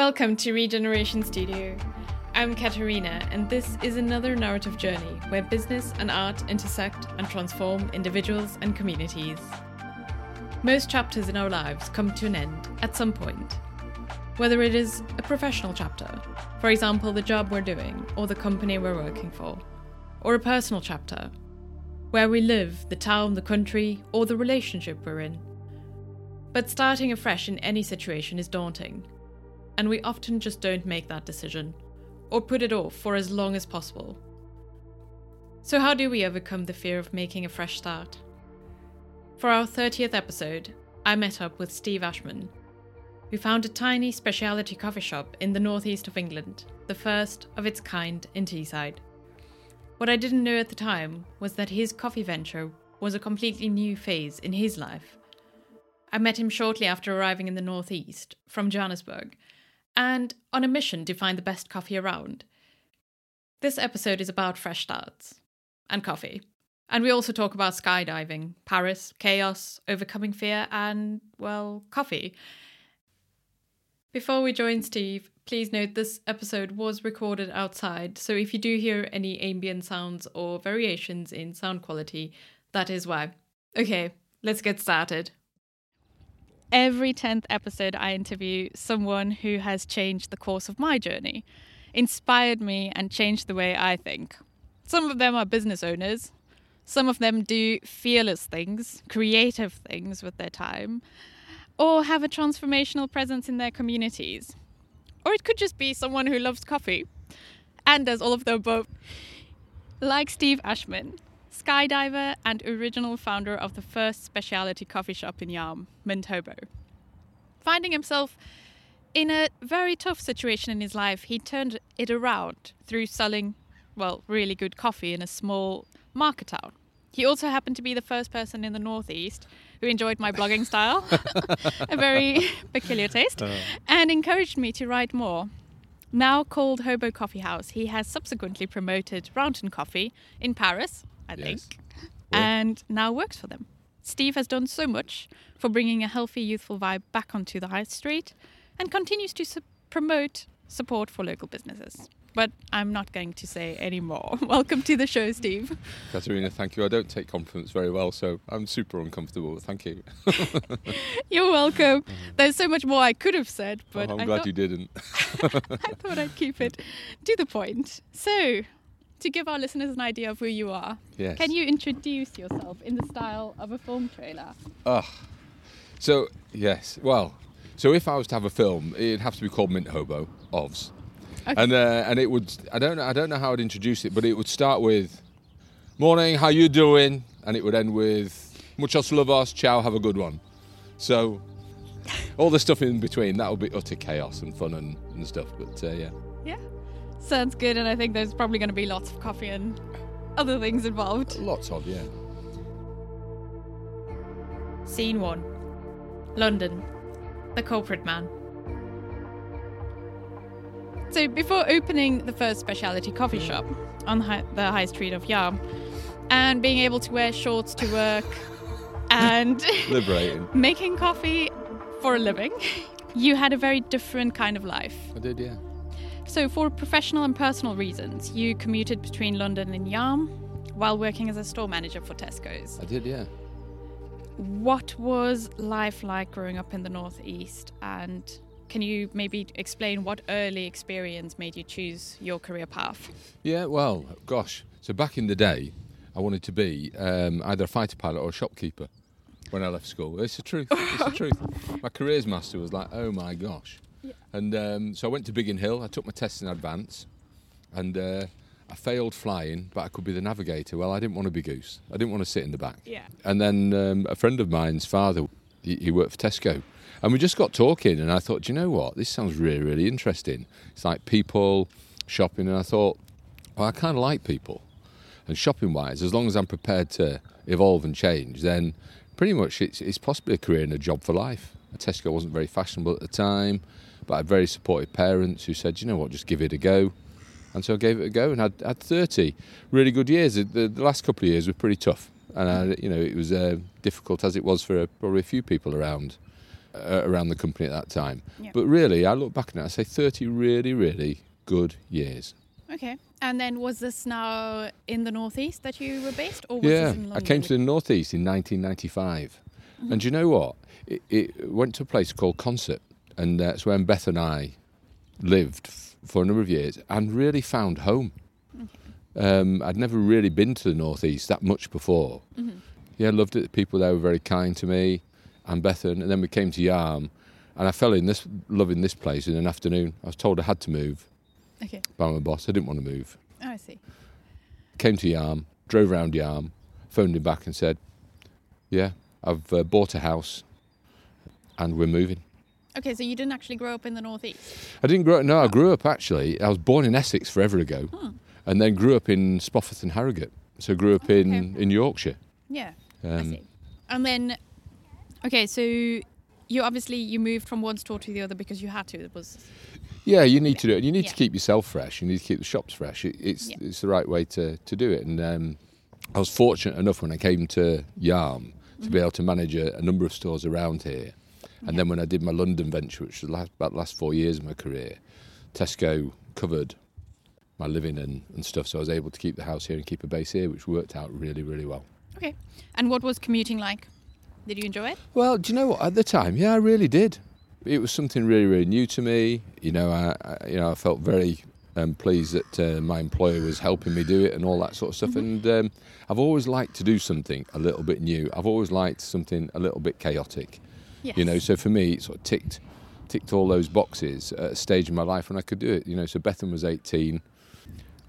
Welcome to Regeneration Studio. I'm Katerina, and this is another narrative journey where business and art intersect and transform individuals and communities. Most chapters in our lives come to an end at some point. Whether it is a professional chapter, for example, the job we're doing or the company we're working for, or a personal chapter, where we live, the town, the country, or the relationship we're in. But starting afresh in any situation is daunting, and we often just don't make that decision, or put it off for as long as possible. So, how do we overcome the fear of making a fresh start? For our 30th episode, I met up with Steve Ashman, who found a tiny specialty coffee shop in the northeast of England, the first of its kind in Teesside. What I didn't know at the time was that his coffee venture was a completely new phase in his life. I met him shortly after arriving in the northeast from Johannesburg and on a mission to find the best coffee around. This episode is about fresh starts and coffee. And we also talk about skydiving, Paris, chaos, overcoming fear, and, well, coffee. Before we join Steve, please note this episode was recorded outside, so if you do hear any ambient sounds or variations in sound quality, that is why. Okay, let's get started. Every 10th episode, I interview someone who has changed the course of my journey, inspired me, and changed the way I think. Some of them are business owners, some of them do fearless things, creative things with their time, or have a transformational presence in their communities. Or it could just be someone who loves coffee and does all of the above. Like Steve Ashman, skydiver and original founder of the first specialty coffee shop in Yarm, Mint Hobo. Finding himself in a very tough situation in his life, he turned it around through selling, well, really good coffee in a small market town. He also happened to be the first person in the Northeast who enjoyed my blogging style, a very peculiar taste, and encouraged me to write more. Now called Hobo Coffee House, he has subsequently promoted Rounton Coffee in Paris, I yes. think, and now works for them. Steve has done so much for bringing a healthy, youthful vibe back onto the high street and continues to su- promote support for local businesses but I'm not going to say any more. Welcome to the show, Steve. Katerina, thank you. I don't take compliments very well, so I'm super uncomfortable. Thank you. You're welcome. Um, There's so much more I could have said, oh, but oh, I'm I glad thought, you didn't. I thought I'd keep it to the point. So, to give our listeners an idea of who you are, yes. can you introduce yourself in the style of a film trailer? Ah, so yes. Well, so if I was to have a film, it'd have to be called Mint Hobo, OVS Okay. And uh, and it would I don't know I don't know how I'd introduce it, but it would start with morning, how you doing, and it would end with muchos lovos, ciao, have a good one. So all the stuff in between that would be utter chaos and fun and, and stuff. But uh, yeah. Yeah, sounds good, and I think there's probably going to be lots of coffee and other things involved. Lots of yeah. Scene one, London, the corporate man. So before opening the first specialty coffee shop on the high street of Yarm, and being able to wear shorts to work and liberating making coffee for a living, you had a very different kind of life. I did, yeah. So for professional and personal reasons, you commuted between London and Yarm while working as a store manager for Tesco's. I did, yeah. What was life like growing up in the Northeast and can you maybe explain what early experience made you choose your career path? Yeah, well, gosh. So back in the day, I wanted to be um, either a fighter pilot or a shopkeeper when I left school. It's the truth. It's the truth. My careers master was like, oh my gosh. Yeah. And um, so I went to Biggin Hill. I took my test in advance, and uh, I failed flying, but I could be the navigator. Well, I didn't want to be goose. I didn't want to sit in the back. Yeah. And then um, a friend of mine's father, he, he worked for Tesco, and we just got talking, and I thought, do you know what? This sounds really, really interesting. It's like people shopping, and I thought, well, I kind of like people. And shopping wise, as long as I'm prepared to evolve and change, then pretty much it's, it's possibly a career and a job for life. Tesco wasn't very fashionable at the time, but I had very supportive parents who said, you know what, just give it a go. And so I gave it a go and had, had 30 really good years. The, the, last couple of years were pretty tough. And, I, you know, it was uh, difficult as it was for a, probably a few people around uh, around the company at that time. Yeah. But really, I look back it, I say 30 really, really good years. Okay. And then was this now in the northeast that you were based, or was yeah, this in London? I came to the northeast in 1995, and do you know what? It, it went to a place called Consett, and that's when Beth and I lived f- for a number of years, and really found home. Um, I'd never really been to the northeast that much before. Yeah, loved it. The people there were very kind to me, and Bethan, and then we came to Yarm, and I fell in this loving this place in an afternoon. I was told I had to move Okay. by my boss. I didn't want to move. Oh, I see. came to Yarm, drove round Yarm, phoned him back and said, "Yeah, I've uh, bought a house, and we're moving." Okay, so you didn't actually grow up in the northeast. I didn't grow up. No, I grew up actually. I was born in Essex forever ago, and then grew up in Spofforth and Harrogate. So grew up in Okay. in Yorkshire. Yeah. I Um, see. And then, okay, so you obviously you moved from one store to the other because you had to. It was yeah, you need to do it. You need Yeah. to keep yourself fresh. You need to keep the shops fresh. It, it's Yeah. it's the right way to, to do it. And um, I was fortunate enough when I came to Yarm to be able to manage a, a number of stores around here. And then when I did my London venture, which was last, about the last four years of my career, Tesco covered my living and, and stuff. So I was able to keep the house here and keep a base here, which worked out really, really well. okay. And what was commuting like? Did you enjoy it? Well, do you know what? At the time, yeah, I really did. It was something really, really new to me. You know, I, I you know, I felt very um, pleased that uh, my employer was helping me do it and all that sort of stuff. And um, I've always liked to do something a little bit new. I've always liked something a little bit chaotic. Yes. You know, so for me, it sort of ticked ticked all those boxes at a stage in my life when I could do it. You know, so Bethan was 18,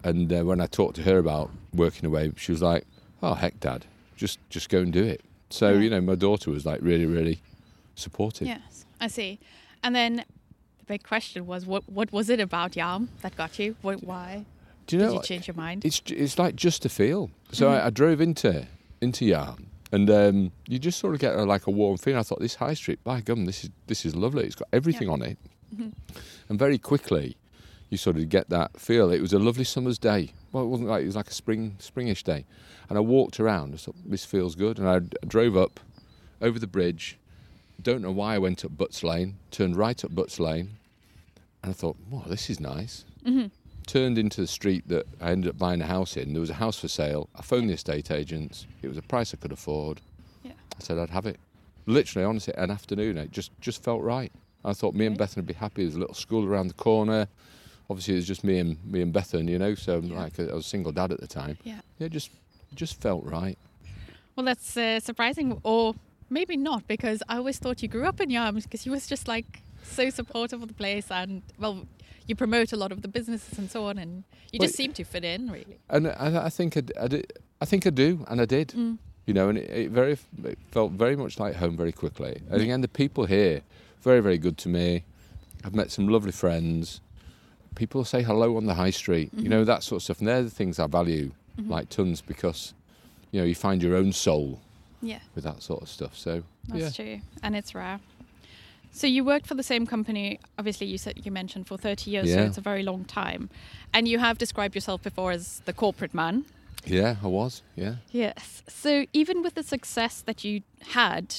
and uh, when I talked to her about working away, she was like, "Oh heck, Dad, just just go and do it." So Yeah. you know, my daughter was like really, really supportive. Yes, I see. And then the big question was, what what was it about Yarm that got you? What, why Do you know? did you change your mind? It's it's like just a feel. So I, I drove into into Yarm, and um, you just sort of get a, like a warm feeling. I thought this high street, by gum, this is this is lovely. It's got everything on it, and very quickly, you sort of get that feel. It was a lovely summer's day. Well, it wasn't like it was like a spring springish day, and I walked around. I thought this feels good, and I, drove up over the bridge. Don't know why I went up Butts Lane. Turned right up Butts Lane, and I thought, "Wow, this is nice." Turned into the street that I ended up buying a house in. There was a house for sale. I phoned the estate agents. It was a price I could afford. Yeah. I said I'd have it. Literally, honestly, an afternoon. It just just felt right. I thought me and. Bethan would be happy. There's a little school around the corner. Obviously, it was just me and me and Bethan, you know. So Yeah. like, I was a single dad at the time. Yeah. Yeah, it just just felt right. Well, that's uh, surprising, or maybe not, because I always thought you grew up in Yarm because you was just like so supportive of the place, and well, you promote a lot of the businesses and so on, and you Well, just seem to fit in really. And I, I think I, I did, I think I do, and I did. Mm. You know, and it, it very it felt very much like home very quickly. And again, the people here, very very good to me. I've met some lovely friends. People say hello on the high street. You Mm-hmm. know that sort of stuff, and they're the things I value like tons because, you know, you find your own soul Yeah, with that sort of stuff. So that's yeah, true, and it's rare. So you worked for the same company, obviously you said you mentioned for 30 years, so Yeah. it's a very long time. And you have described yourself before as the corporate man. yeah, I was. Yeah. Yes. So even with the success that you had,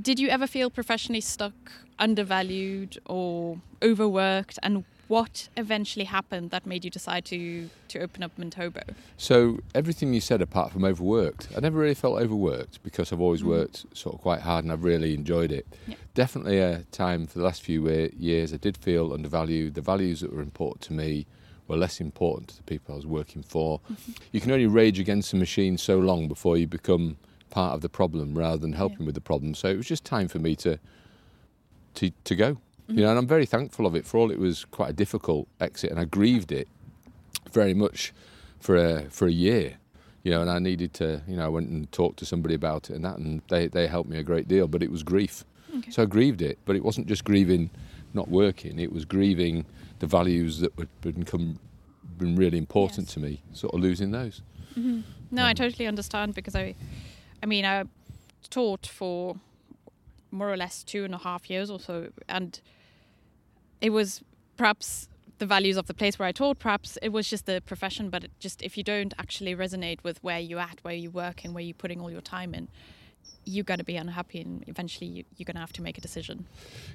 did you ever feel professionally stuck, undervalued, or overworked? And what eventually happened that made you decide to to open up Mint Hobo? So everything you said, apart from overworked, I never really felt overworked because I've always Mhm. worked sort of quite hard and I've really enjoyed it. Yeah. Definitely a time for the last few years I did feel undervalued. The values that were important to me were less important to the people I was working for. You can only rage against a machine so long before you become part of the problem rather than helping with the problem. So it was just time for me to to to go. You know, and I'm very thankful of it. For all it was quite a difficult exit, and I grieved it very much for a for a year. You know, and I needed to. You know, I went and talked to somebody about it and that, and they they helped me a great deal. But it was grief, Okay. so I grieved it. But it wasn't just grieving not working; it was grieving the values that would become been really important Yes. to me. Sort of losing those. No, I Um, totally understand because I, I mean, I taught for more or less two and a half years or so, and it was perhaps the values of the place where I taught. Perhaps it was just the profession, but it just if you don't actually resonate with where you're at, where you're working, where you're putting all your time in, you're going to be unhappy and eventually you, you're going to have to make a decision.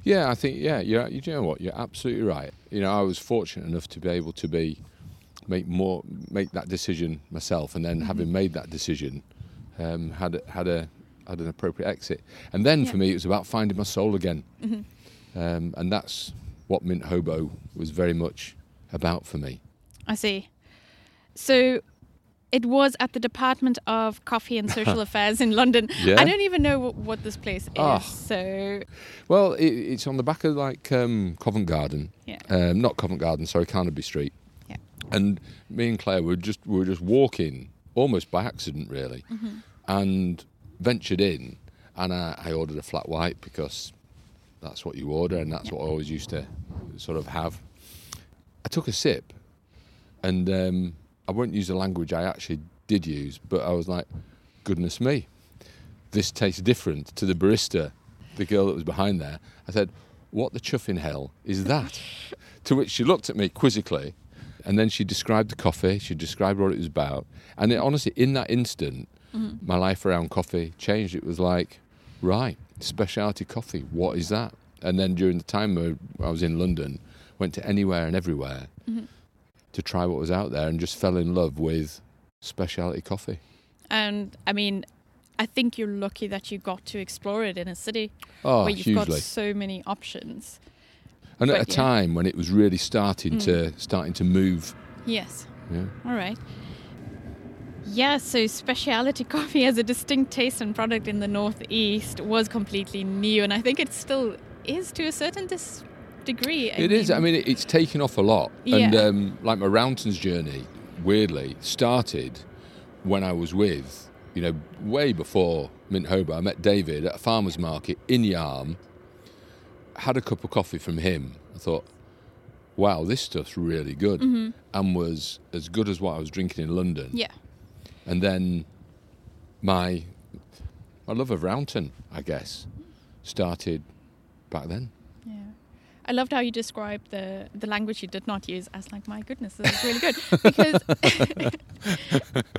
Yeah, I think yeah, you're, you know what, you're absolutely right. You know, I was fortunate enough to be able to be make more make that decision myself, and then Mm-hmm. having made that decision, um, had had a had an appropriate exit. And then Yeah. Mm-hmm. for me, it was about finding my soul again, um, and that's what Mint Hobo was very much about for me. I see. So it was at the Department of Coffee and Social Affairs in London. Yeah. I don't even know what, what this place is. Ah. So Well, it, it's on the back of like um, Covent Garden, yeah. um, not Covent Garden, sorry, Carnaby Street. Yeah. And me and Claire were just we were just walking, almost by accident, really, Mm-hmm. and ventured in, and I, I ordered a flat white because that's what you order, and that's what I always used to sort of have. I took a sip, and um, I won't use the language I actually did use, but I was like, "Goodness me, this tastes different." To the barista, the girl that was behind there, I said, "What the chuff in hell is that?" to which she looked at me quizzically, and then she described the coffee. She described what it was about, and it, honestly, in that instant, my life around coffee changed. It was like, right, specialty coffee. What is that? And then during the time where I was in London, went to anywhere and everywhere mm-hmm. to try what was out there, and just fell in love with specialty coffee. And I mean, I think you're lucky that you got to explore it in a city Oh, where you've hugely. got so many options. and at a yeah. time when it was really starting to mm. starting to move. Yes. Yeah. All right. Yeah, so specialty coffee as a distinct taste and product in the Northeast was completely new, and I think it still is to a certain dis- degree. It is. I mean, it's taken off a lot. And Yeah. um, like my Rounton's journey, weirdly, started when I was with, you know, way before Mint Hobo. I met David at a farmer's market in Yarm, had a cup of coffee from him. I thought, wow, this stuff's really good. And was as good as what I was drinking in London. yeah, And then my, my love of Rounton, I guess, started back then. yeah. I loved how you described the the language you did not use as like, my goodness, this is really good. Because,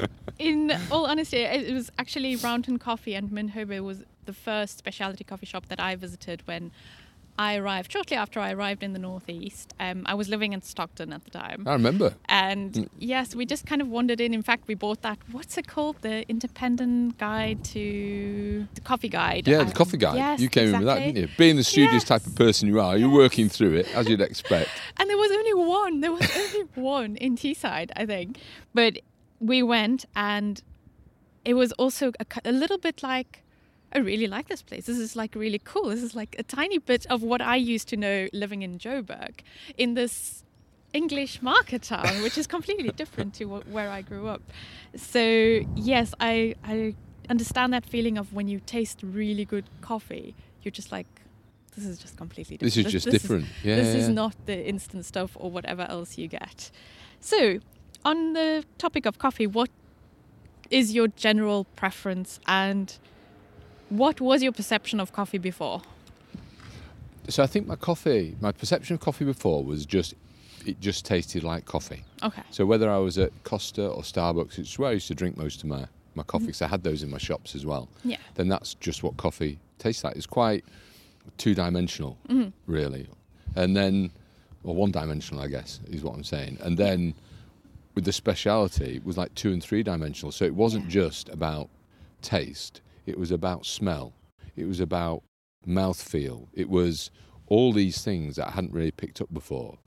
in all honesty, it was actually Rounton Coffee and Mint Hobo was the first specialty coffee shop that I visited when I arrived. Shortly after I arrived in the Northeast, um, I was living in Stockton at the time. I remember. And Mm. yes, we just kind of wandered in. In fact, we bought that. What's it called? The Independent Guide to the Coffee Guide. Yeah, the Um, coffee guide. Yes, you came in with that, didn't you? Being the studious Yes. type of person you are, you're working through it as you'd expect. And there was only one. There was only one in Teesside, I think. But we went, and it was also a, a little bit like. I really like this place. This is like really cool. This is like a tiny bit of what I used to know living in Joburg, in this English market town, which is completely different to wh- where I grew up. So yes, I I understand that feeling of when you taste really good coffee, you're just like, this is just completely different. This is just different. Yeah, this yeah, is not the instant stuff or whatever else you get. So, on the topic of coffee, what is your general preference and what was your perception of coffee before? So I think my coffee, my perception of coffee before was just, it just tasted like coffee. Okay. So whether I was at Costa or Starbucks, it's where I used to drink most of my, my coffee Mm-hmm. because I had those in my shops as well. Yeah. Then that's just what coffee tastes like. It's quite two dimensional, Mm-hmm. really. And then, or one dimensional, I guess, is what I'm saying. And then with the speciality, it was like two and three dimensional. So it wasn't Yeah. just about taste, it was about smell, it was about mouthfeel, it was all these things that I hadn't really picked up before.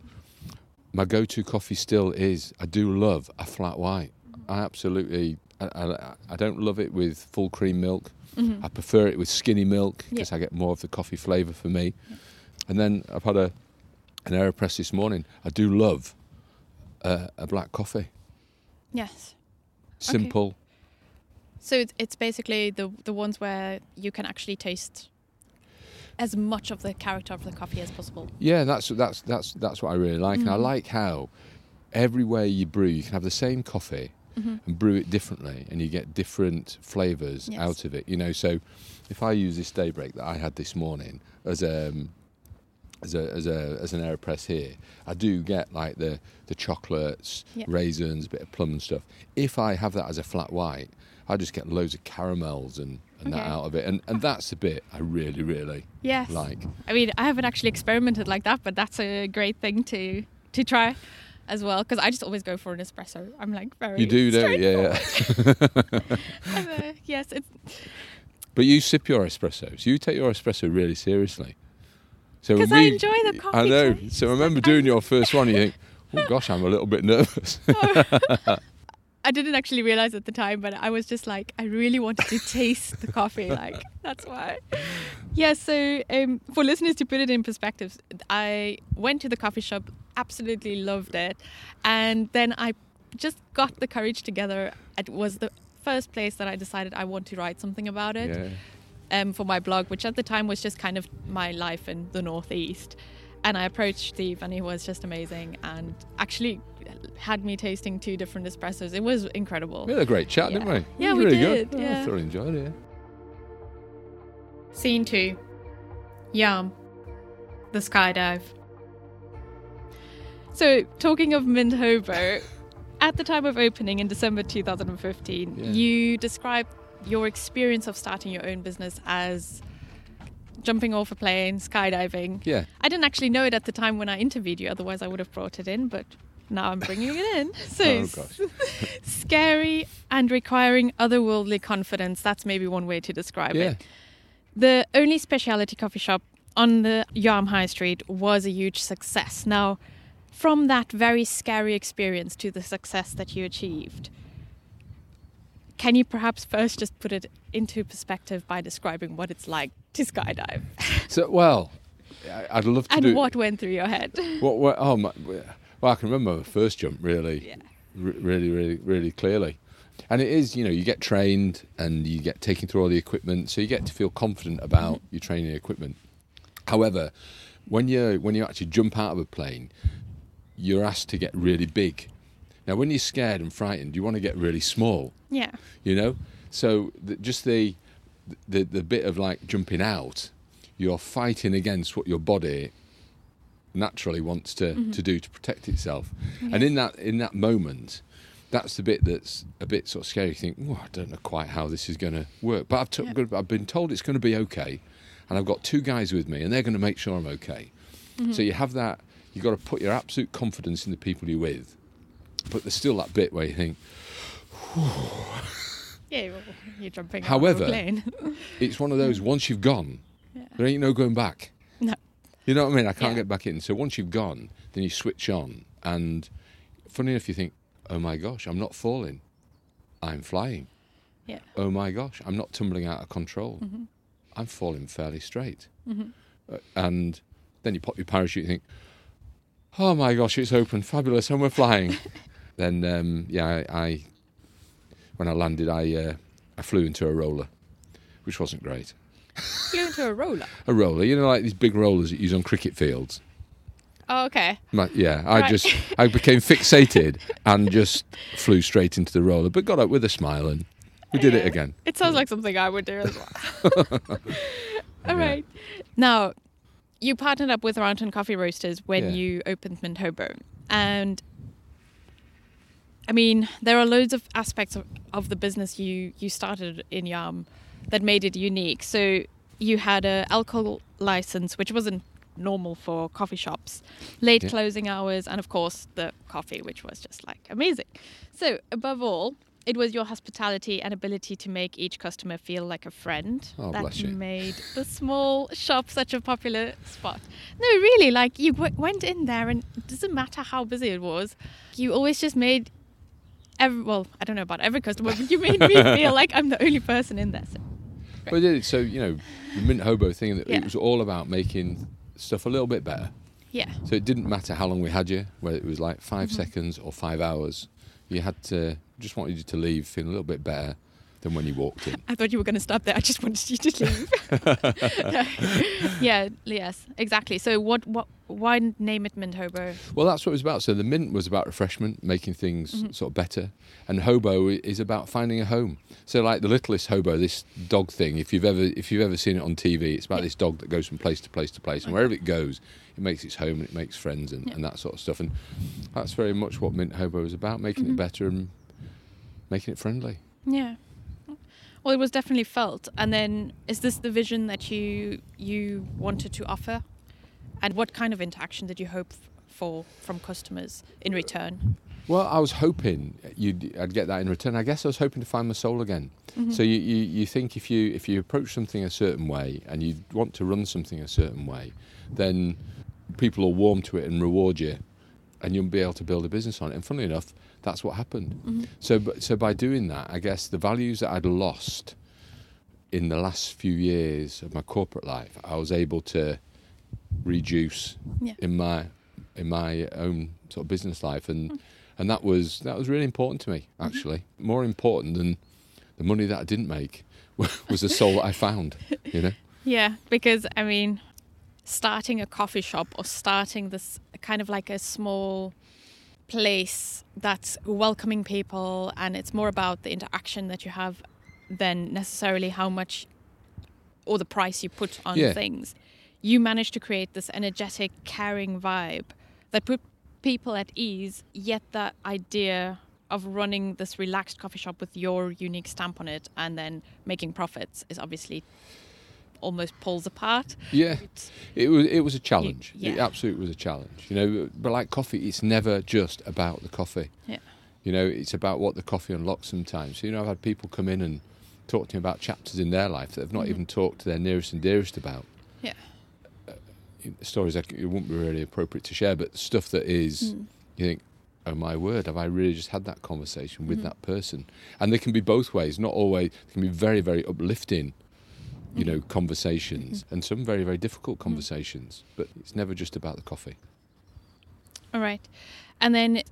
My go to coffee still is I do love a flat white. I absolutely, I, I, I don't love it with full cream milk. Mhm. I prefer it with skinny milk Yeah. because I get more of the coffee flavour for me. And then I've had a an Aeropress this morning. I do love a, a black coffee. Yes. Simple. So it's, it's basically the the ones where you can actually taste as much of the character of the coffee as possible. Yeah, that's that's that's that's what I really like. And I Mhm. like how everywhere you brew, you can have the same coffee Mhm. and brew it differently, and you get different flavours Yes. out of it. You know, so if I use this daybreak that I had this morning as a as a as a as an Aeropress here, I do get like the the chocolates, Yeah. raisins, a bit of plum and stuff. If I have that as a flat white, I just get loads of caramels and, and that out of it, and and that's a bit I really really Yes. like. I mean, I haven't actually experimented like that, but that's a great thing to to try as well. Because I just always go for an espresso. I'm like very You do, don't you? Yeah, uh, yes, it's But you sip your espressos. You take your espresso really seriously. So 'Cause when I enjoy the coffee. I know. taste. So I remember doing your first one. You think, oh gosh, I'm a little bit nervous. I didn't actually realize at the time, but I was just like, I really wanted to taste the coffee. Like, that's why. Yeah, so um, for listeners to put it in perspective, I went to the coffee shop, absolutely loved it. And then I just got the courage together. It was the first place that I decided I want to write something about it yeah. um, for my blog, which at the time was just kind of my life in the Northeast. And I approached Steve, and he was just amazing, and actually had me tasting two different espressos. It was incredible. We had a great chat, Yeah. didn't we? Yeah, we really did, Good. Yeah. I thoroughly enjoyed it. Scene two Yarm. The skydive. So, talking of Mint Hobo, at the time of opening in December 2015, Yeah. you described your experience of starting your own business as jumping off a plane, skydiving. Yeah. I didn't actually know it at the time when I interviewed you, otherwise, I would have brought it in, but now I'm bringing it in. So, Oh, gosh. scary and requiring otherworldly confidence. That's maybe one way to describe Yeah. it. The only specialty coffee shop on the Yarm High Street was a huge success. Now, from that very scary experience to the success that you achieved, can you perhaps first just put it into perspective by describing what it's like to skydive So, well, I'd love to and do. what went through your head? What, what, oh, my, well, I can remember the first jump really, Yeah. r- really, really, really clearly. And it is, you know, you get trained and you get taken through all the equipment, so you get to feel confident about Mm-hmm. your training equipment. However, when you when you actually jump out of a plane, you're asked to get really big. Now, when you're scared and frightened, you want to get really small Yeah. you know so the, just the, the the bit of like jumping out you're fighting against what your body naturally wants to, Mm-hmm. to do to protect itself. And in that in that moment that's the bit that's a bit sort of scary. You think oh, I don't know quite how this is going to work. But I've, t- Yeah. I've been told it's going to be okay and I've got two guys with me and they're going to make sure I'm okay. Mm-hmm. so you have that you've got to put your absolute confidence in the people you're with. But there's still that bit where you think Yeah, well, you're jumping However- it's one of those once you've gone Yeah. there ain't no going back. No. you know what i mean? I can't Yeah. get back in. So once you've gone then you switch on. And funny enough you think oh my gosh i'm not falling. I'm flying. Yeah. oh my gosh i'm not tumbling out of control. Mm-hmm. i'm falling fairly straight. Uh, and then you pop your parachute and think oh my gosh it's open. Fabulous and we're flying. Then um, yeah I, I when i landed i uh, i flew into a roller which wasn't great Flew into a roller. a roller, you know, like these big rollers that you use on cricket fields. Oh, okay. My, yeah, I Right. just I became fixated and just flew straight into the roller, but got up with a smile and we did it again. It sounds like something I would do as well. All Yeah. right. Now, you partnered up with Rounton Coffee Roasters when Yeah. you opened Mint Hobo. And I mean, there are loads of aspects of, of the business you, you started in Yarm that made it unique. So you had a alcohol license, which wasn't normal for coffee shops, late Yeah. closing hours, and of course the coffee, which was just like amazing. So above all, it was your hospitality and ability to make each customer feel like a friend Oh, that made the small shop such a popular spot. No, really, like you w- went in there, and it doesn't matter how busy it was, you always just made. Every, well, I don't know about every customer, but you made me feel like I'm the only person in there. So, But it did. So you know, the mint hobo thing. That Yeah. It was all about making stuff a little bit better. yeah, So it didn't matter how long we had you, whether it was like Mm-hmm. 5 seconds or five hours. You had to just wanted you to leave feeling a little bit better than when you walked in. I thought you were going to stop there. I just wanted you to leave. yeah, yes, exactly. So, what, what, why name it Mint Hobo? Well, that's what it was about. So the mint was about refreshment, making things Mm-hmm. sort of better, and hobo is about finding a home. So like the littlest hobo, this dog thing. If you've ever if you've ever seen it on TV, it's about Yeah. this dog that goes from place to place to place, and wherever it goes, it makes its home and it makes friends and, Yeah. and that sort of stuff. And that's very much what mint hobo is about: making Mm-hmm. it better and making it friendly. Yeah. Well, it was definitely felt. And then, is this the vision that you you wanted to offer? And what kind of interaction did you hope f- for from customers in return? Well, I was hoping you'd, I'd get that in return. I guess I was hoping to find my soul again. Mm-hmm. So you, you, you think if you if you approach something a certain way and you want to run something a certain way, then people will warm to it and reward you, and you'll be able to build a business on it. And funnily enough, that's what happened. Mm-hmm. So so by doing that, I guess the values that I'd lost in the last few years of my corporate life, I was able to reduce Yeah. in my in my own sort of business life and and that was that was really important to me Mm-hmm. actually more important than the money that I didn't make was the soul that I found you know Yeah, because I mean, starting a coffee shop or starting this kind of like a small place that's welcoming people and it's more about the interaction that you have than necessarily how much or the price you put on Yeah. things. You manage to create this energetic, caring vibe that put people at ease, yet that idea of running this relaxed coffee shop with your unique stamp on it and then making profits is obviously almost pulls apart. yeah It's, it was it was a challenge it yeah. absolutely was a challenge you know but like coffee it's never just about the coffee yeah. you know it's about what the coffee unlocks sometimes you know I've had people come in and talk to me about chapters in their life that they've not Mhm. even talked to their nearest and dearest about Yeah. stories that it wouldn't be really appropriate to share, but stuff that is, Mm. you think, oh my word, have I really just had that conversation with Mhm. that person? And they can be both ways, not always, they can be very, very uplifting, you know, conversations and some very, very difficult conversations, but it's never just about the coffee. All right. And then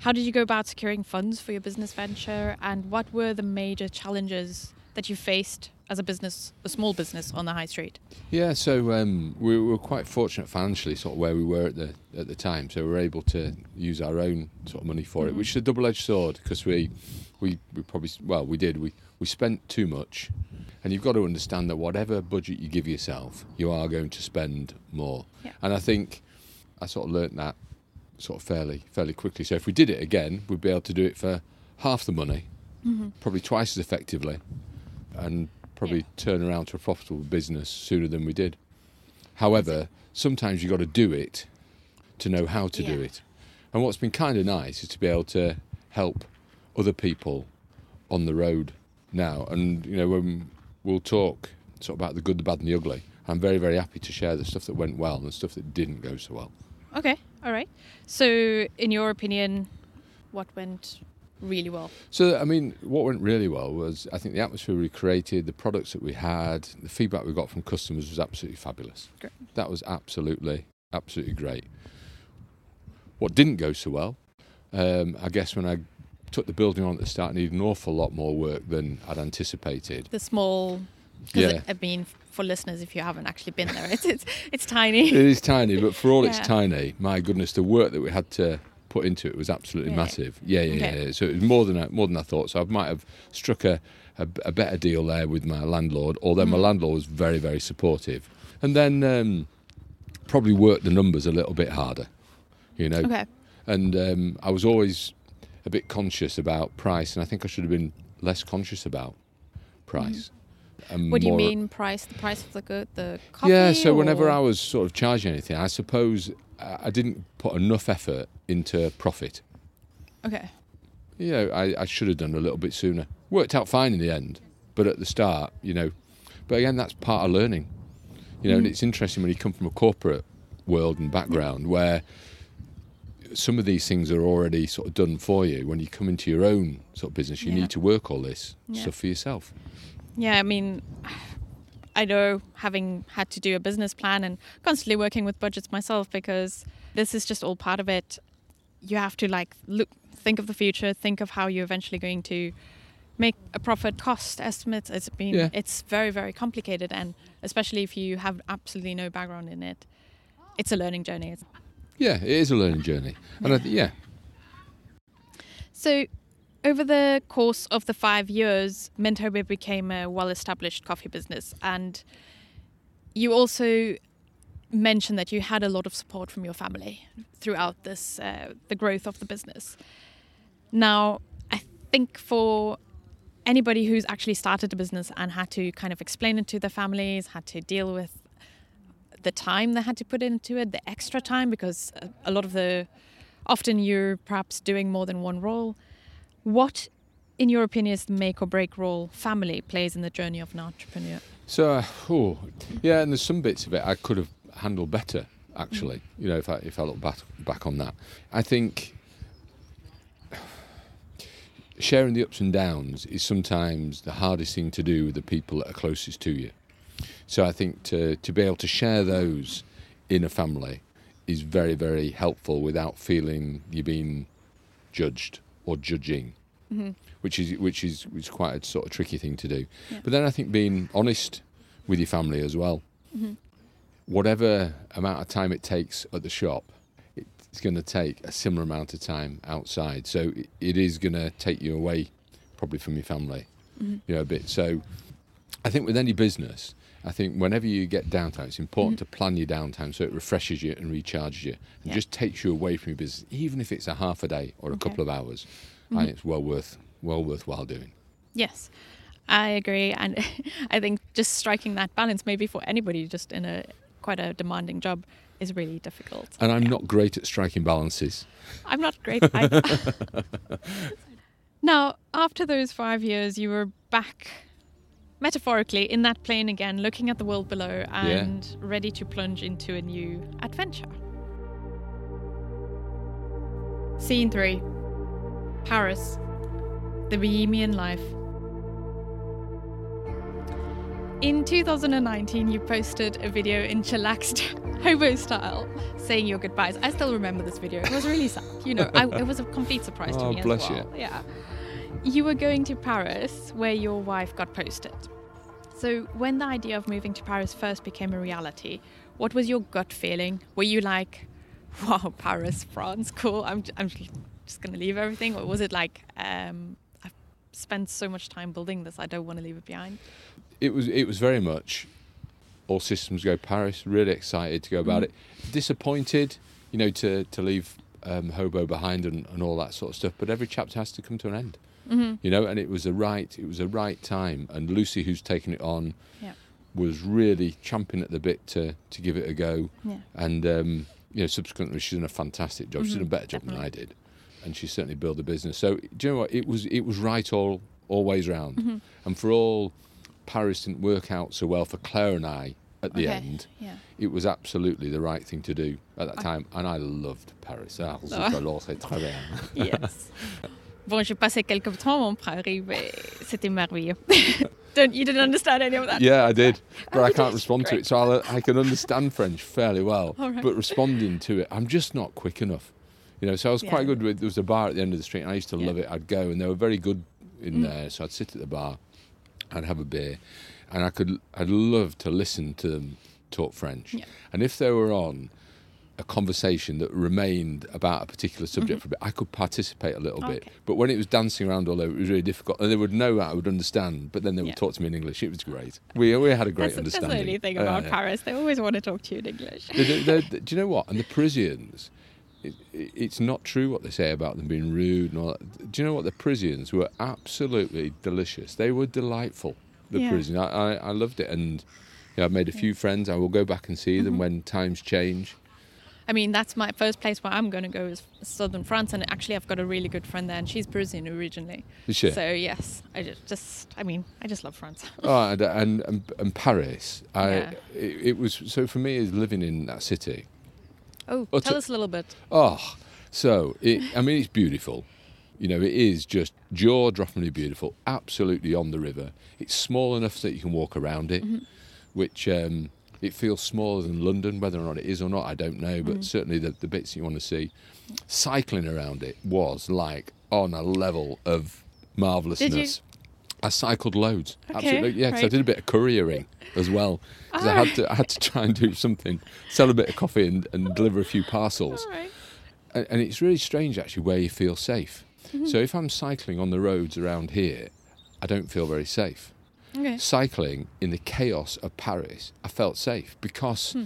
how did you go about securing funds for your business venture and what were the major challenges that you faced as a business, a small business on the high street? Yeah, so um, we were quite fortunate financially, sort of where we were at the at the time. So we were able to use our own sort of money for it, Mhm. which is a double-edged sword because we, we we probably well we did we we spent too much, and you've got to understand that whatever budget you give yourself, you are going to spend more. Yeah. And I think I sort of learnt that sort of fairly fairly quickly. So if we did it again, we'd be able to do it for half the money, Mm-hmm. probably twice as effectively, and probably Yeah. turn around to a profitable business sooner than we did. However, sometimes you've got to do it to know how to do it. And what's been kind of nice is to be able to help other people on the road now. And, you know, when we'll talk sort of about the good, the bad, and the ugly, I'm very, very happy to share the stuff that went well and the stuff that didn't go so well. Okay. All right. So, in your opinion, what went really well? So, I mean, what went really well was I think the atmosphere we created, the products that we had, the feedback we got from customers was absolutely fabulous. Great. That was absolutely, absolutely great. What didn't go so well, um, I guess when I took the building on at the start, needed an awful lot more work than I'd anticipated. The small. Yeah. I mean, for listeners, if you haven't actually been there, it's it's, it's tiny. It is tiny, but for all it's tiny, my goodness, the work that we had to put into it was absolutely Yeah. massive. Yeah, yeah, Okay. yeah, yeah. So it was more than I, more than I thought. So I might have struck a, a, a better deal there with my landlord, although my Mhm. landlord was very, very supportive. And then um, probably worked the numbers a little bit harder, you know. Okay. And um, I was always a bit conscious about price, and I think I should have been less conscious about price. Mm-hmm. What do you mean price? The price of the good, the coffee? yeah, so whenever I was sort of charging anything, I suppose I didn't put enough effort into profit. Okay. You know, I, I should have done a little bit sooner. Worked out fine in the end, but at the start, you know, but again, that's part of learning. You know, and Mm. it's interesting when you come from a corporate world and background where some of these things are already sort of done for you. When you come into your own sort of business, you Yeah. need to work all this Yeah. stuff for yourself. Yeah, I mean, I know having had to do a business plan and constantly working with budgets myself because this is just all part of it. You have to like look, think of the future, think of how you're eventually going to make a profit, cost estimates. It's been, Yeah. it's very, very complicated, and especially if you have absolutely no background in it, it's a learning journey. Yeah, it is a learning journey, and I th- yeah, So, over the course of the five years, Mint Hobo became a well established coffee business. And you also mentioned that you had a lot of support from your family throughout this, uh, the growth of the business. Now, I think for anybody who's actually started a business and had to kind of explain it to their families, had to deal with the time they had to put into it, the extra time, because a- a lot of the often you're perhaps doing more than one role. What, in your opinion, is the make or break role family plays in the journey of an entrepreneur? So, uh, oh, yeah, and there's some bits of it I could have handled better, actually. You know, if I if I look back back on that, I think sharing the ups and downs is sometimes the hardest thing to do with the people that are closest to you. So I think to to be able to share those in a family is very very helpful without feeling you're being judged or judging mm-hmm. which is which is which is quite a sort of tricky thing to do. Yeah. But then I think being honest with your family as well. Mm-hmm. Whatever amount of time it takes at the shop, it's going to take a similar amount of time outside. So it, it is going to take you away, probably from your family, mm-hmm. you know, a bit. So I think with any business, I think whenever you get downtime, it's important to plan your downtime so it refreshes you and recharges you, and Mm-hmm. Yeah. just takes you away from your business, even if it's a half a day or a Okay. couple of hours. Mm-hmm. I think it's well worth well worthwhile doing. Yes, I agree, and I think just striking that balance, maybe for anybody just in a quite a demanding job, is really difficult. And I'm Yeah. not great at striking balances. I'm not great. now, after those five years, you were back, metaphorically, in that plane again, looking at the world below and ready to plunge into a new adventure. Scene 3 Paris. The Bohemian Life. In 2019, you posted a video in chillaxed hobo style saying your goodbyes. I still remember this video. It was really sad. You know, I, it was a complete surprise to Oh, me bless as you. Yeah. You were going to Paris where your wife got posted. So, when the idea of moving to Paris first became a reality, what was your gut feeling? Were you like, wow, Paris, France, cool, I'm, I'm just going to leave everything? Or was it like, um, I've spent so much time building this, I don't want to leave it behind? It was it was very much all systems go Paris. Really excited to go about Mm. it. Disappointed, you know, to to leave um, Hobo behind and, and all that sort of stuff. But every chapter has to come to an end, Mm-hmm. you know. And it was a right it was a right time. And Lucy, who's taken it on, Yeah. was really champing at the bit to to give it a go. Yeah. And um, you know, subsequently, she's done a fantastic job. She's done a Mhm, better job than. I did, and she's certainly built a business. So do you know what? It was it was right all always round, Mm-hmm. and for all Paris didn't work out so well for Claire and I at the Okay, end. yeah. It was absolutely the right thing to do at that I- time, and I loved Paris. Ah, zut, alors, c'est très bien. Yes. bon, j'ai passé quelques temps mon Paris, mais c'était merveilleux. Don't, you didn't understand any of that? Yeah, I did, but Oh, I can't respond to it. So I'll, I can understand French fairly well, right. but responding to it, I'm just not quick enough. You know, so I was quite Yeah. good with. There was a bar at the end of the street, and I used to Yeah. love it. I'd go, and they were very good in Mm. there. So I'd sit at the bar, I'd have a beer, and I could. I'd love to listen to them talk French, Yeah. and if they were on a conversation that remained about a particular subject Mhm. for a bit, I could participate a little bit. But when it was dancing around all over, it was really difficult. And they would know that I would understand, but then they would Yeah. talk to me in English. It was great. We we had a great That's, that's understanding. the only thing Yeah, about yeah. Paris. They always want to talk to you in English. They- they- they- do you know what? And the Parisians, it, it, it's not true what they say about them being rude and all that. Do you know what? The Parisians were absolutely delicious. They were delightful. The Yeah. Parisians, I, I, I loved it, and you know, I've made a few friends. I will go back and see them Mhm. when times change. I mean, that's my first place where I'm going to go is southern France, and actually, I've got a really good friend there, and she's Parisian originally. Is she? So yes, I just, just, I mean, I just love France. oh, and, and and Paris. I Yeah. it, it was so for me is living in that city. Oh, tell to- us a little bit. Oh, so it, I mean, it's beautiful. You know, it is just jaw-droppingly beautiful. Absolutely on the river. It's small enough that you can walk around it, which um, it feels smaller than London. Whether or not it is or not, I don't know. But certainly the, the bits you want to see, cycling around it was like on a level of marvellousness. I cycled loads. Okay, Absolutely, yeah. 'cause I right. did a bit of couriering as well because I had to. I had to try and do something, sell a bit of coffee and, and deliver a few parcels right. and, and it's really strange actually where you feel safe. Mhm. So if I'm cycling on the roads around here, I don't feel very safe. Okay. Cycling in the chaos of Paris, I felt safe because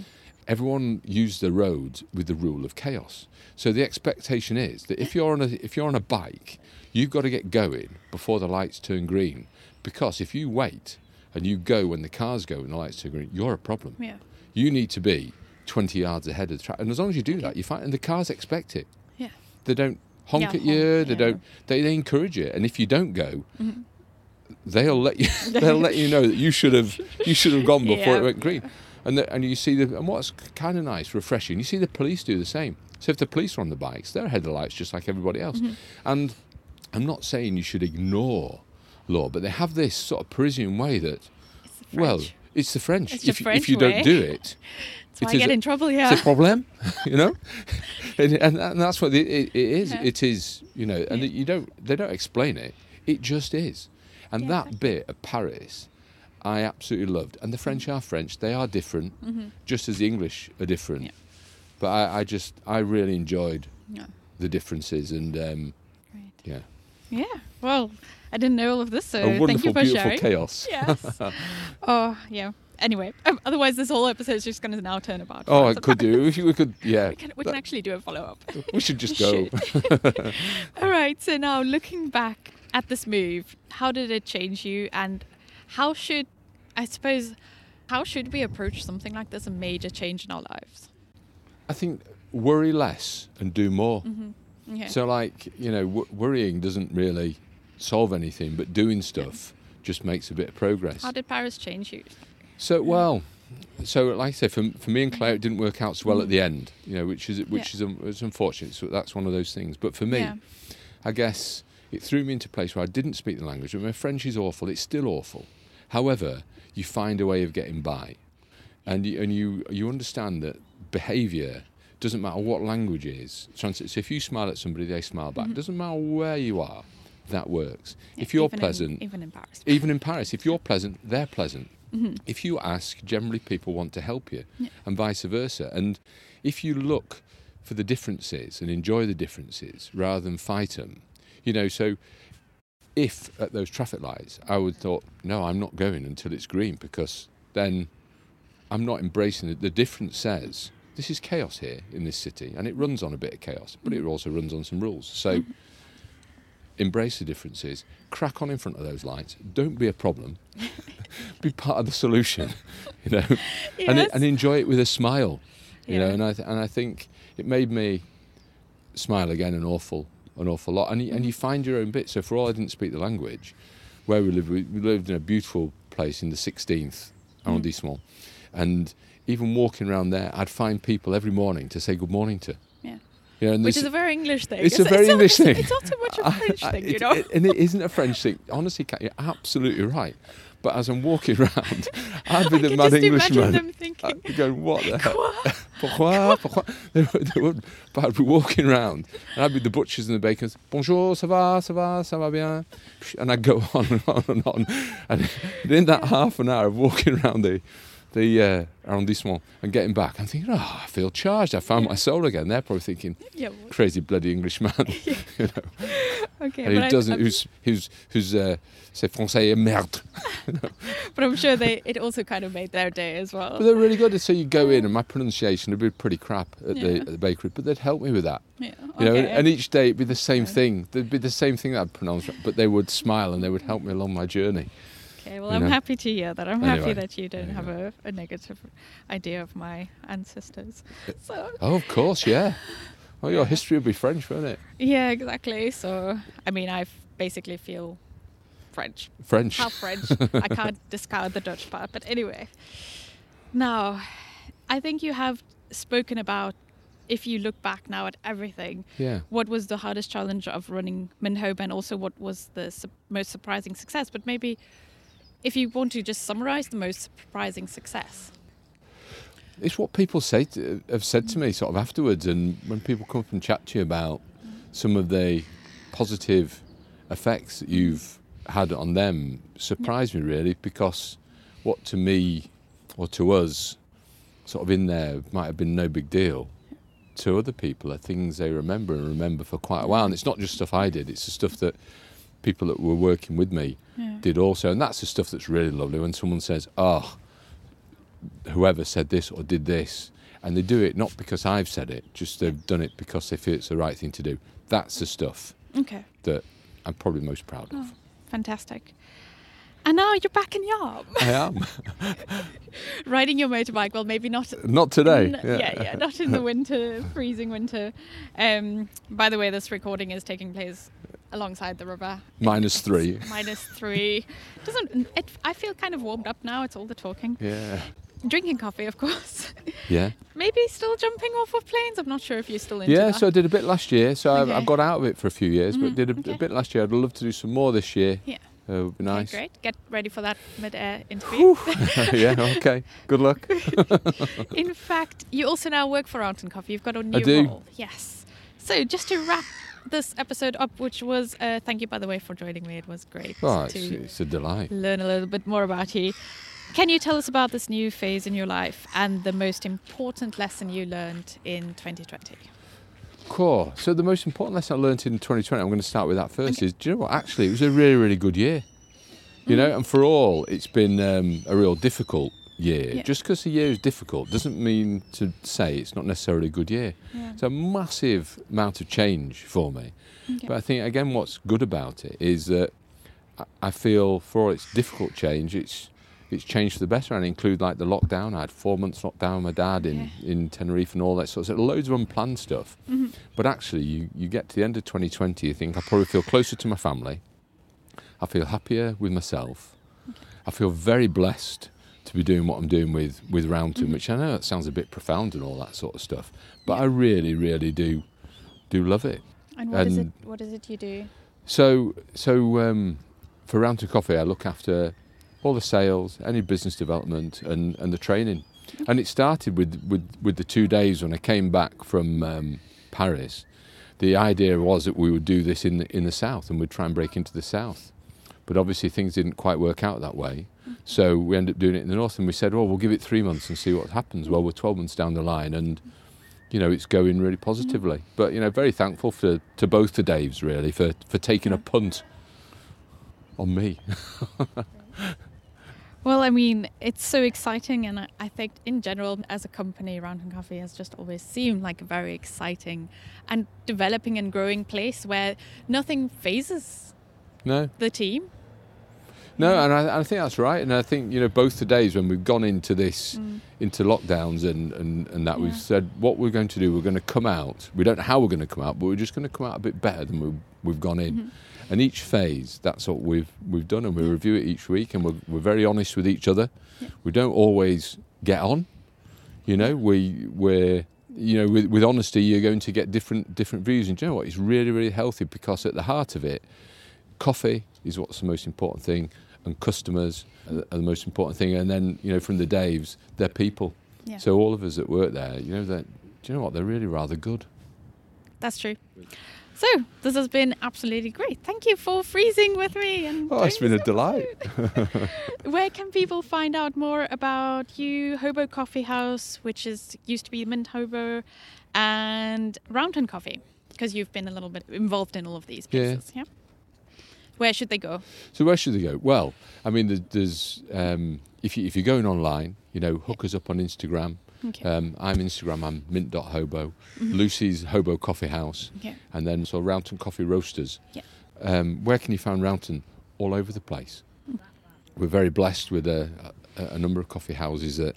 everyone used the roads with the rule of chaos. So the expectation is that if you're on a if you're on a bike, you've got to get going before the lights turn green. because if you wait and you go when the cars go and the lights turn green, you're a problem. Yeah. You need to be 20 yards ahead of the track. And as long as you do that, you find, and the cars expect it. Yeah. They don't honk Yeah, at you. they yeah. don't. They, they encourage it. And if you don't go, Mm-hmm. They'll let you. they'll let you know that you should have. You should have gone before Yeah. it went green. And the, and you see the and what's kind of nice, refreshing. You see the police do the same. So if the police are on the bikes, they're ahead of the lights just like everybody else. Mm-hmm. And I'm not saying you should ignore law, but they have this sort of Parisian way that, It's well, it's the French. It's the if, French if you way. don't do it, That's why it I get a- in trouble. Yeah, it's a problem, you know, and, and, and that's what it, it, it is. Yeah. It is, you know, and Yeah. you don't they don't explain it. It just is, and Yeah, that exactly. bit of Paris, I absolutely loved. And the French are French; they are different, just as the English are different. Yeah. But I, I just I really enjoyed Yeah. the differences, and um, Great. yeah, Yeah. Well, I didn't know all of this, so a thank you for beautiful sharing. chaos. Yes. oh, yeah. Anyway, um, otherwise this whole episode is just going to now turn about. Oh, it could do. We, we could, yeah. We can, we can actually do a follow up. we should just We go. should. All right. So now looking back at this move, how did it change you, and how should, I suppose, how should we approach something like this, a major change in our lives? I think worry less and do more. Okay. So, like, you know, w- worrying doesn't really solve anything, but doing stuff just makes a bit of progress. how did Paris change you? So, well, so like I say, for, for me and Claire, it didn't work out so well at the end, you know, which is which Mm-hmm. Yeah. is um, it's unfortunate. So that's one of those things. But for me, Yeah. I guess it threw me into a place where I didn't speak the language. And my French is awful. It's still awful. However, you find a way of getting by, and you, and you you understand that behaviour doesn't matter what language is. Trans- So if you smile at somebody, they smile back. Doesn't matter where you are, that works. if you're Mm-hmm. Even in- pleasant, even in Paris. even in Paris, if you're pleasant, they're pleasant. Mm-hmm. If you ask, generally people want to help you, Yeah. and vice versa. And if you look for the differences and enjoy the differences rather than fight them, you know, so if at those traffic lights I would thought, no, I'm not going until it's green because then I'm not embracing it. The difference says this is chaos here in this city, and it runs on a bit of chaos, but it also runs on some rules. So mm-hmm. embrace the differences, crack on in front of those lights. Don't be a problem. be part of the solution, you know, and Yes. and enjoy it with a smile, you know. And I th- and I think it made me smile again an awful an awful lot. And you, and you mm. find your own bit. So for all I didn't speak the language, where we lived, we, we lived in a beautiful place in the 16th mm. arrondissement, and even walking around there, I'd find people every morning to say good morning to. Yeah. You know, and Which is a very English thing. It's a very not- English it's- thing. It's not so much a I- French I- thing, you know. it- and it isn't a French thing. Honestly, Kat, you're absolutely right. But as I'm walking around, I'd be I the mad just Englishman. imagine them thinking, I'd be going, what the hell? Pourquoi? Pourquoi? They would, they would, but I'd be walking around and I'd be the butchers and the bakers. Bonjour, ça va, ça va, ça va bien? And I'd go on and on and on. And in that half an hour of walking around the the uh, arrondissement and getting back, I'm thinking, oh, I feel charged. I found my soul again. They're probably thinking, yeah, well, crazy bloody Englishman. you know, okay. and but who doesn't, I'm- who's who's who's uh, c'est français et merde. but I'm sure they it also kind of made their day as well. But they're really good. So you go in, and my pronunciation would be pretty crap at, the, at the bakery, but they'd help me with that. yeah. You know, okay. and each day it'd be the same Okay. thing. There'd be the same thing that I'd pronounce, but they would smile and they would help me along my journey. Okay, well, you I'm know. happy to hear that. I'm happy that you don't have a, a negative idea of my ancestors. So, Oh, of course, yeah. Well, your history would be French, wouldn't it? yeah, exactly. So, I mean, I basically feel French, French. half French. I can't discard the Dutch part, but anyway. Now, I think you have spoken about if you look back now at everything, Yeah. what was the hardest challenge of running Mint Hobo and also what was the su- most surprising success? But maybe if you want to just summarize the most surprising success. It's what people say to, have said to me sort of afterwards, and when people come up and chat to you about some of the positive effects that you've had on them, surprised me really because what to me or to us, sort of in there, might have been no big deal. To other people, are things they remember and remember for quite a while. And it's not just stuff I did; it's the stuff that people that were working with me Yeah. did also. And that's the stuff that's really lovely when someone says, "Oh, whoever said this or did this," and they do it not because I've said it, just they've done it because they feel it's the right thing to do. That's the stuff Okay, that I'm probably most proud of. fantastic. And now you're back in Yarm, I am. riding your motorbike. Well, maybe not. Not today. n- yeah, yeah, not in the winter, freezing winter. Um, by the way, this recording is taking place alongside the river. Three. Minus three. Doesn't it? I feel kind of warmed up now. It's all the talking. Yeah. Drinking coffee, of course. Yeah. Maybe still jumping off of planes. I'm not sure if you're still into Yeah, that. so I did a bit last year. So I've, Okay. I've got out of it for a few years, but Mhm, did a, okay. a bit last year. I'd love to do some more this year. Yeah. Uh, would be Okay, nice. great. Get ready for that mid-air interview. yeah, okay. Good luck. In fact, you also now work for Roundton Coffee. You've got a new do. role. Yes. So just to wrap this episode up, which was uh, thank you by the way for joining me. It was great Oh, it's, to it's a delight. learn a little bit more about you. Can you tell us about this new phase in your life and the most important lesson you learned in 2020? Cool. So the most important lesson I learned in 2020, I'm going to start with that first, is do you know what? Actually, it was a really, really good year. You know, and for all, it's been um, a real difficult year. Yeah. Just because the year is difficult doesn't mean to say it's not necessarily a good year. Yeah. It's a massive amount of change for me. Okay. But I think, again, what's good about it is that I- feel for all its difficult change, it's it's changed for the better and include like the lockdown. I had four months lockdown with my dad in, Okay. in Tenerife and all that sort of stuff. Loads of unplanned stuff. Mhm. But actually, you, you get to the end of 2020, you think, I probably feel closer to my family. I feel happier with myself. I feel very blessed to be doing what I'm doing with, with Roundton, Mhm. which I know that sounds a bit profound and all that sort of stuff. But I really, really do do love it. And what what is it? and- What is it you do? So, so um, for Roundton Coffee, I look after all the sales, any business development, and, and the training. And it started with, with, with the two Daves when I came back from um, Paris. The idea was that we would do this in the, in the south and we'd try and break into the south. But obviously, things didn't quite work out that way. So we ended up doing it in the north, and we said, "Well, we'll give it three months and see what happens." Well, we're 12 months down the line, and you know it's going really positively. Mm. But you know, very thankful for to both the Daves really for for taking a punt on me. Well, I mean, it's so exciting, and I, I think in general, as a company, Roundton Coffee has just always seemed like a very exciting and developing and growing place where nothing phases No, the team. No, Yeah. and I, I think that's right. And I think you know both the Daves when we've gone into this Mm. into lockdowns and, and, and that we've said what we're going to do. We're going to come out. We don't know how we're going to come out, but we're just going to come out a bit better than we, we've gone in. Mhm. And each phase, that's what we've we've done, and we review it each week, and we're, we're very honest with each other. Yeah. We don't always get on, you know. We we're you know with, with honesty, you're going to get different different views, and do you know what? It's really really healthy because at the heart of it, coffee is what's the most important thing, and customers are the- are the most important thing, and then you know from the Daves, they're people. Yeah. So all of us that work there, you know, that do you know what? They're really rather good. That's true. So this has been absolutely great. Thank you for freezing with me. And Oh, it's been a delight. Where can people find out more about you, Hobo Coffee House, which is used to be Mint Hobo, and Roundton Coffee? Because you've been a little bit involved in all of these Yeah. places. Yeah. Where should they go? So where should they go? Well, I mean, there's, there's um, if you if you're going online, you know, hook us up on Instagram. Okay. Um, I'm Instagram. I'm mint.hobo. Mhm. Lucy's Hobo Coffee House, okay. and then so Roundton Coffee Roasters. Yeah. Um, where can you find Roundton? All over the place. We're very blessed with a, a, a number of coffee houses that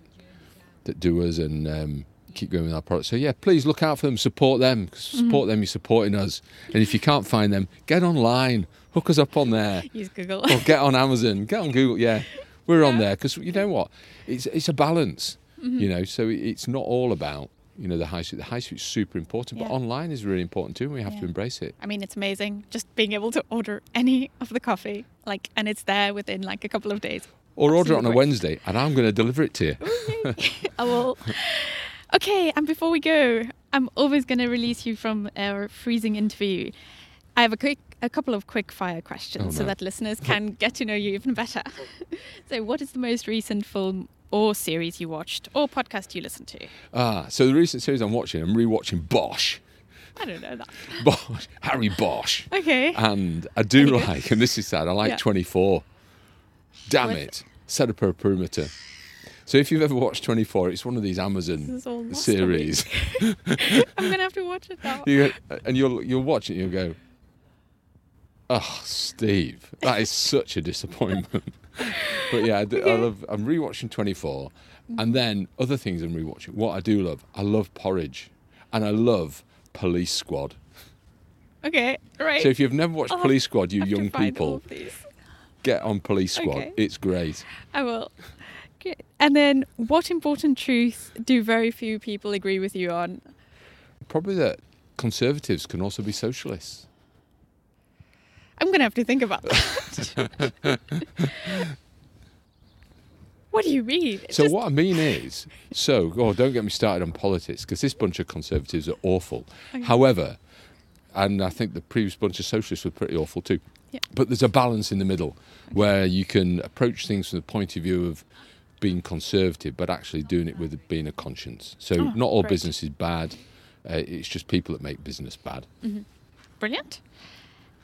that do us and um, keep going with our product. So yeah, please look out for them. Support them, Support them. You're supporting us. And if you can't find them, get online. Hook us up on there Use Google. or get on Amazon, get on Google. Yeah, we're on there because you know what? It's it's a balance, Mhm. you know. So it's not all about you know the high street. The high street's super important, but online is really important too, and we have to embrace it. I mean, it's amazing just being able to order any of the coffee, like, and it's there within like a couple of days. Or order it on a Wednesday, and I'm going to deliver it to you. I will. Okay, and before we go, I'm always going to release you from our freezing interview. I have a quick, a couple of quick fire questions Oh, so no. that listeners can get to know you even better. so, what is the most recent film or series you watched or podcast you listened to? Ah, so the recent series I'm watching, I'm rewatching Bosch, I don't know that. Bosch, Harry Bosch, Okay. and I do good? like, and this is sad, I like Yeah. 24. Damn What- it, set up a perimeter. So if you've ever watched 24, it's one of these Amazon is all lost on me. series. I'm going to have to watch it now. you and you'll you'll watch it and you'll go, oh, Steve, that is such a disappointment. but yeah, I, do, I love. I'm rewatching 24, and then other things I'm rewatching. What I do love, I love Porridge, and I love Police Squad. Okay, right. So if you've never watched I'll Police Squad, you young people, get on Police Squad. Okay. It's great. I will. Okay. And then, what important truth do very few people agree with you on? Probably that conservatives can also be socialists. I'm going to have to think about that. what do you mean? It's So just- what I mean is, so oh, don't get me started on politics because this bunch of conservatives are awful. Okay. However, and I think the previous bunch of socialists were pretty awful too. Yeah. But there's a balance in the middle where you can approach things from the point of view of being conservative, but actually doing it with being a conscience. So Oh, not all great. business is bad. Uh, it's just people that make business bad. Brilliant.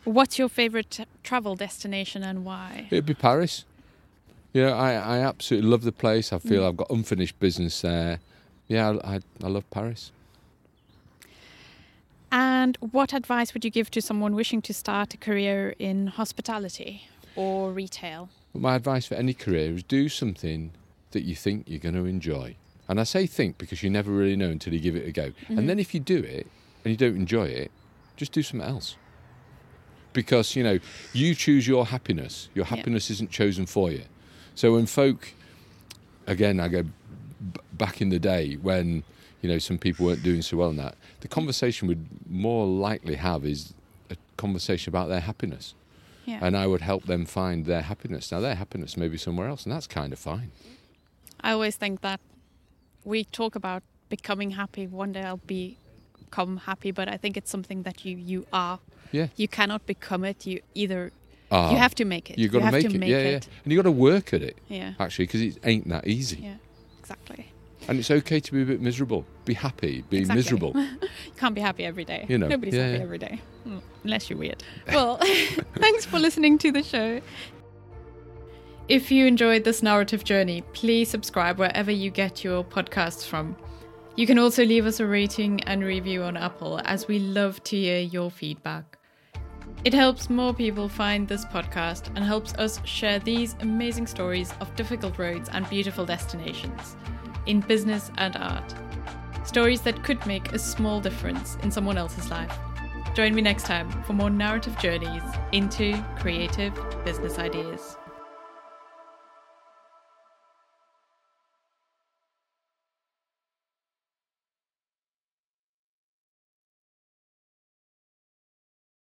What's your favorite t- travel destination and why? It'd be Paris. Yeah, I, I absolutely love the place. I feel Mm. I've got unfinished business there. Yeah, I, I, I love Paris. And what advice would you give to someone wishing to start a career in hospitality or retail? My advice for any career is do something that you think you're going to enjoy. And I say think because you never really know until you give it a go. Mm-hmm. And then if you do it and you don't enjoy it, just do something else. Because, you know, you choose your happiness. Your Yeah. happiness isn't chosen for you. So when folk, again, I go b- back in the day when, you know, some people weren't doing so well in that, the conversation would more likely have is a conversation about their happiness Yeah. and I would help them find their happiness. Now, their happiness may be somewhere else, and that's kind of fine. I always think that we talk about becoming happy. One day I'll be- become happy, but I think it's something that you you are. Yeah. You cannot become it. You either Ah, you have to make it. You've got you have make, to it. make yeah, it. yeah. And you got to work at it, Yeah. actually, because it ain't that easy. Yeah. Exactly. And it's okay to be a bit miserable. Be happy. Be Exactly. miserable. You can't be happy every day. You know, Nobody's yeah, happy yeah. every day. Mm, Unless you're weird. Well, thanks for listening to the show. If you enjoyed this narrative journey, please subscribe wherever you get your podcasts from. You can also leave us a rating and review on Apple, as we love to hear your feedback. It helps more people find this podcast and helps us share these amazing stories of difficult roads and beautiful destinations in business and art. Stories that could make a small difference in someone else's life. Join me next time for more narrative journeys into creative business ideas.